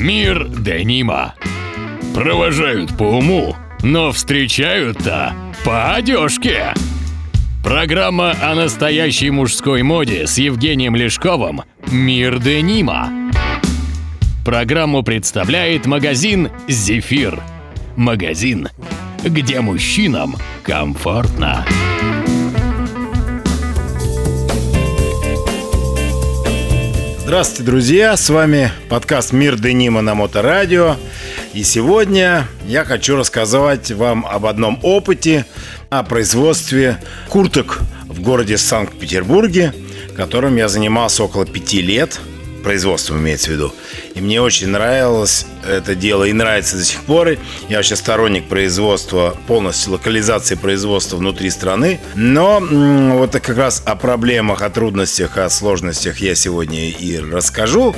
Мир Денима. Провожают по уму, но встречают-то по одежке. Программа о настоящей мужской моде с Евгением Лешковым «Мир Денима». Программу представляет магазин «Зефир». Магазин, где мужчинам комфортно. Здравствуйте, друзья! С вами подкаст «Мир Денима» на Моторадио. И сегодня я хочу рассказать вам об одном опыте о производстве курток в городе Санкт-Петербурге, которым я занимался около пяти лет – производством имеется в виду. И мне очень нравилось это дело и нравится до сих пор. Я вообще сторонник производства, полностью локализации производства внутри страны. Но вот как раз о проблемах, о трудностях, о сложностях я сегодня и расскажу.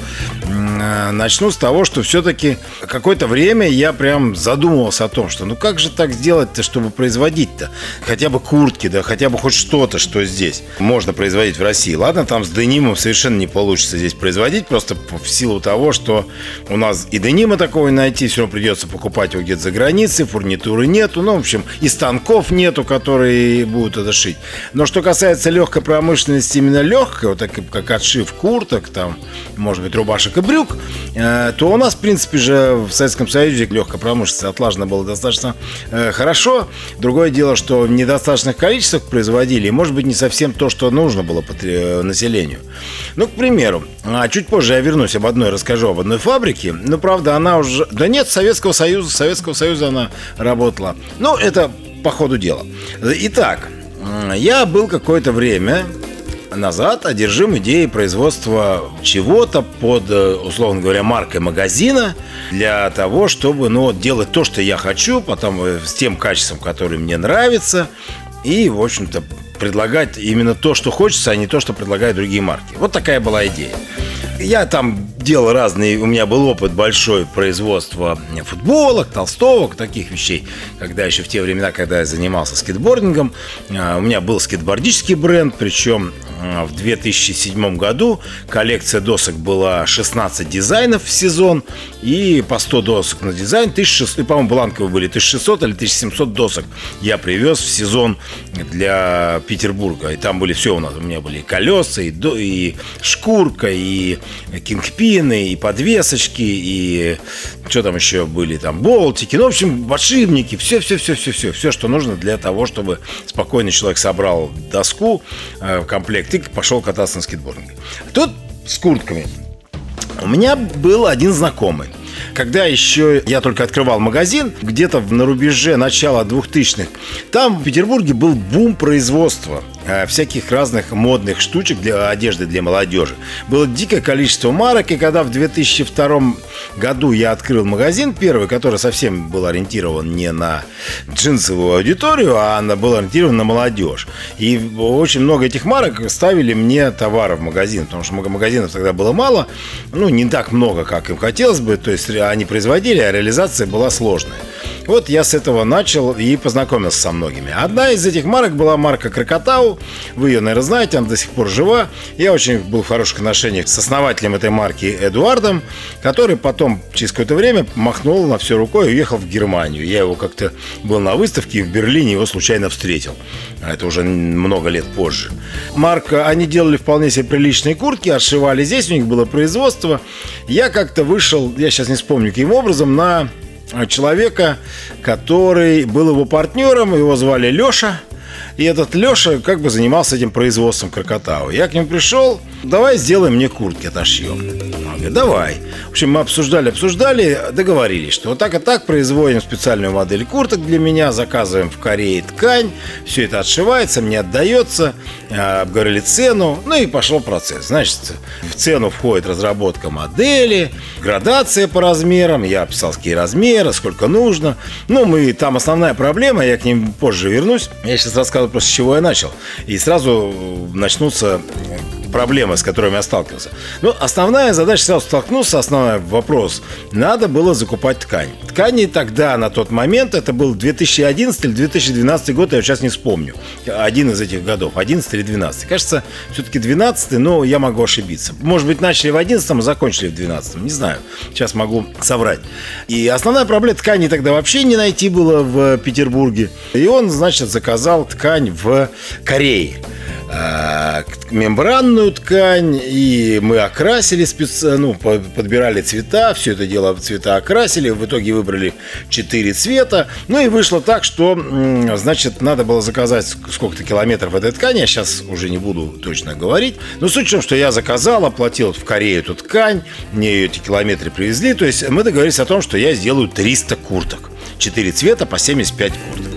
Начну с того, что все-таки какое-то время я прям задумывался о том, что ну как же так сделать-то, чтобы производить-то? Хотя бы куртки, да хотя бы хоть что-то, что здесь можно производить в России. Ладно, там с денимом совершенно не получится здесь производить, просто в силу того, что у нас и денима такого найти, все равно придется покупать его где-то за границей, фурнитуры нету, ну, в общем, и станков нету, которые будут это шить. Но что касается легкой промышленности, именно легкой, вот так как отшив курток, там, может быть, рубашек и брюк, Э, то у нас, в принципе же, в Советском Союзе легкая промышленность отлажена была достаточно э, хорошо. Другое дело, что в недостаточных количествах производили, и, может быть, не совсем то, что нужно было э, населению. Ну, к примеру, а чуть позже я вернусь об одной, расскажу об одной фабрике. Ну, правда, она уже... Да нет, Советского Союза, Советского Союза она работала. Ну, это по ходу дела. Итак, я был какое-то время назад одержим идеей производства чего-то под, э, условно говоря, маркой магазина для того, чтобы ну, делать то, что я хочу, потом э, с тем качеством, которое мне нравится, и, в общем-то, предлагать именно то, что хочется, а не то, что предлагают другие марки. Вот такая была идея. Я там делал разные, у меня был опыт большой производства футболок, толстовок, таких вещей, когда еще в те времена, когда я занимался скейтбордингом, а, у меня был скейтбордический бренд, причем в 2007 году. Коллекция досок была 16 дизайнов в сезон. И по 100 досок на дизайн, 1600, по-моему, бланковые были 1600 или 1700 досок я привез в сезон для Петербурга. И там были все у нас, у меня были и колеса, и, до, и шкурка, и кингпины, и подвесочки, и что там еще были, там болтики, ну, в общем, подшипники, все-все-все-все-все, все, что нужно для того, чтобы спокойный человек собрал доску э, в комплект ты пошел кататься на скейтбординге. Тут с куртками. У меня был один знакомый. Когда еще я только открывал магазин, где-то на рубеже начала 2000-х, там в Петербурге был бум производства всяких разных модных штучек для одежды для молодежи. Было дикое количество марок, и когда в 2002 году я открыл магазин первый, который совсем был ориентирован не на джинсовую аудиторию, а на, был ориентирован на молодежь. И очень много этих марок ставили мне товары в магазин, потому что магазинов тогда было мало, ну, не так много, как им хотелось бы, то есть они производили, а реализация была сложная. Вот я с этого начал и познакомился со многими. Одна из этих марок была марка Крокотау. Вы ее, наверное, знаете, она до сих пор жива. Я очень был в хороших отношениях с основателем этой марки Эдуардом, который потом через какое-то время махнул на все рукой и уехал в Германию. Я его как-то был на выставке в Берлине, его случайно встретил. А это уже много лет позже. Марка, они делали вполне себе приличные куртки, отшивали здесь, у них было производство. Я как-то вышел, я сейчас не вспомню каким образом, на человека, который был его партнером, его звали Леша. И этот Леша как бы занимался этим производством крокотау. Я к нему пришел, давай сделаем мне куртки, отошьем. Он говорит, давай. В общем, мы обсуждали, обсуждали, договорились, что вот так и так производим специальную модель курток для меня, заказываем в Корее ткань, все это отшивается, мне отдается, э, обговорили цену, ну и пошел процесс. Значит, в цену входит разработка модели, градация по размерам, я описал, какие размеры, сколько нужно. Ну, мы, там основная проблема, я к ним позже вернусь. Я сейчас рассказываю просто, с чего я начал. И сразу начнутся проблемы, с которыми я сталкивался. Ну, основная задача сразу столкнулся, основной вопрос. Надо было закупать ткань. Ткани тогда, на тот момент, это был 2011 или 2012 год, я сейчас не вспомню. Один из этих годов, 11 или 12. Кажется, все-таки 12, но я могу ошибиться. Может быть, начали в 11, а закончили в 12, не знаю. Сейчас могу соврать. И основная проблема ткани тогда вообще не найти было в Петербурге. И он, значит, заказал ткань в Корее. Э, мембранную ткань, и мы окрасили, специ... ну, подбирали цвета, все это дело цвета окрасили, в итоге выбрали 4 цвета, ну и вышло так, что, значит, надо было заказать сколько-то километров этой ткани, я сейчас уже не буду точно говорить, но суть в том, что я заказал, оплатил в Корее эту ткань, мне эти километры привезли, то есть мы договорились о том, что я сделаю 300 курток, 4 цвета по 75 курток.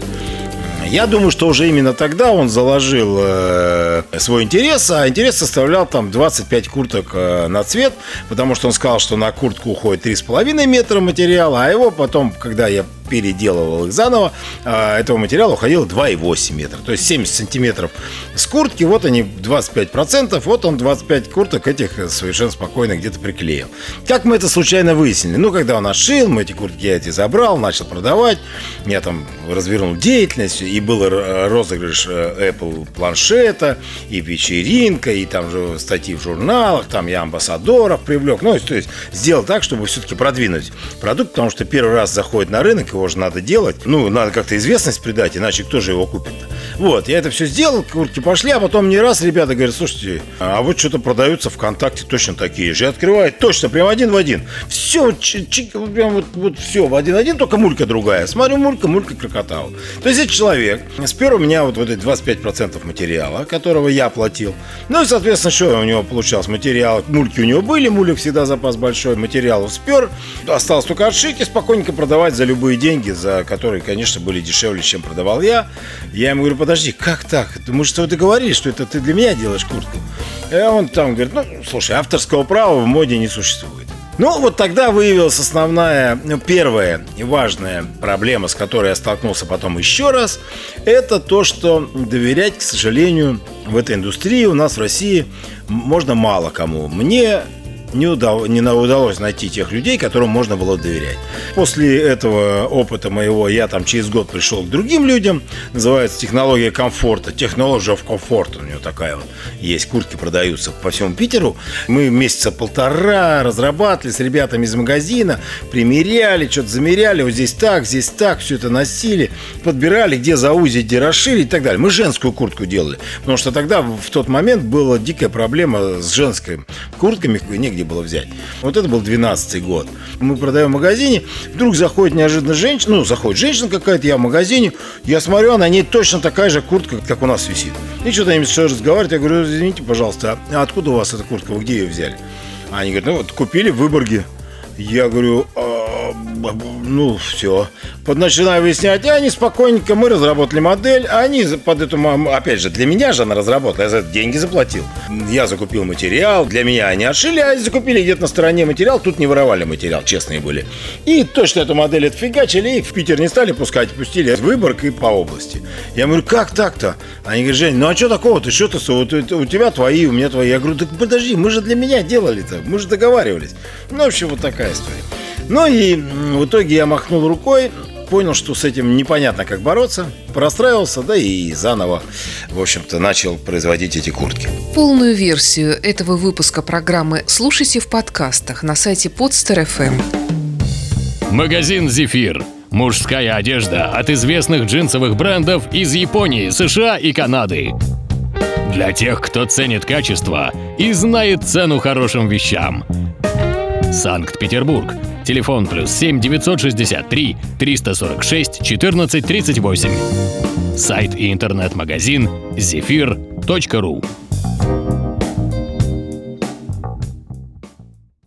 Я думаю, что уже именно тогда он заложил э, свой интерес, а интерес составлял там 25 курток э, на цвет, потому что он сказал, что на куртку уходит 3,5 метра материала, а его потом, когда я переделывал их заново, а, этого материала уходило 2,8 метра. То есть 70 сантиметров с куртки, вот они 25%, вот он 25 курток этих совершенно спокойно где-то приклеил. Как мы это случайно выяснили? Ну, когда он отшил, мы эти куртки эти забрал, начал продавать, я там развернул деятельность, и был розыгрыш э, Apple планшета, и вечеринка, и там же статьи в журналах, там я амбассадоров привлек, ну, то есть сделал так, чтобы все-таки продвинуть продукт, потому что первый раз заходит на рынок, его же надо делать. Ну, надо как-то известность придать, иначе кто же его купит -то? Вот, я это все сделал, куртки пошли, а потом не раз ребята говорят, слушайте, а вот что-то продаются ВКонтакте точно такие же. Открывает точно, прям один в один. Все, прям вот, вот все в один-один, только мулька другая. Смотрю, мулька, мулька крокотал. То есть этот человек спер у меня вот, вот эти 25% материала, которого я платил. Ну и, соответственно, что у него получалось? Материал, мульки у него были, мулик всегда запас большой, материал спер. Осталось только отшить и спокойненько продавать за любые деньги деньги, за которые, конечно, были дешевле, чем продавал я. Я ему говорю, подожди, как так? Мы что договорились, что это ты для меня делаешь куртку. И он там говорит, ну, слушай, авторского права в моде не существует. Ну, вот тогда выявилась основная, ну, первая и важная проблема, с которой я столкнулся потом еще раз, это то, что доверять, к сожалению, в этой индустрии у нас в России можно мало кому. Мне не, удав, не удалось найти тех людей, которым можно было доверять. После этого опыта моего я там через год пришел к другим людям. Называется технология комфорта. Технология of комфорта. У нее такая вот есть. Куртки продаются по всему Питеру. Мы месяца полтора разрабатывали с ребятами из магазина, примеряли, что-то замеряли. Вот здесь так, здесь так, все это носили, подбирали, где заузить, где расширить и так далее. Мы женскую куртку делали. Потому что тогда в тот момент была дикая проблема с женскими куртками. Негде было взять. Вот это был 12 год. Мы продаем в магазине, вдруг заходит неожиданно женщина, ну, заходит женщина какая-то, я в магазине, я смотрю, а на точно такая же куртка, как у нас висит. И что-то они что разговаривают, я говорю, извините, пожалуйста, а откуда у вас эта куртка, вы где ее взяли? Они говорят, ну вот купили в Выборге. Я говорю, а, ну, все. Начинаю выяснять, и они спокойненько, мы разработали модель, а они под эту, опять же, для меня же она разработала, я за это деньги заплатил. Я закупил материал, для меня они отшили, а закупили где-то на стороне материал, тут не воровали материал, честные были. И точно эту модель отфигачили, и в Питер не стали пускать, пустили в Выборг и по области. Я говорю, как так-то? Они говорят, Жень, ну а что такого? Ты что-то, вот, у тебя твои, у меня твои. Я говорю, так подожди, мы же для меня делали-то, мы же договаривались. Ну, в общем, вот такая история. Ну и в итоге я махнул рукой, понял, что с этим непонятно как бороться, простраивался, да и заново, в общем-то, начал производить эти куртки. Полную версию этого выпуска программы слушайте в подкастах на сайте Podster.fm. Магазин «Зефир». Мужская одежда от известных джинсовых брендов из Японии, США и Канады. Для тех, кто ценит качество и знает цену хорошим вещам. Санкт-Петербург. Телефон плюс 7 963 346 14 38. Сайт и интернет-магазин zephyr.ru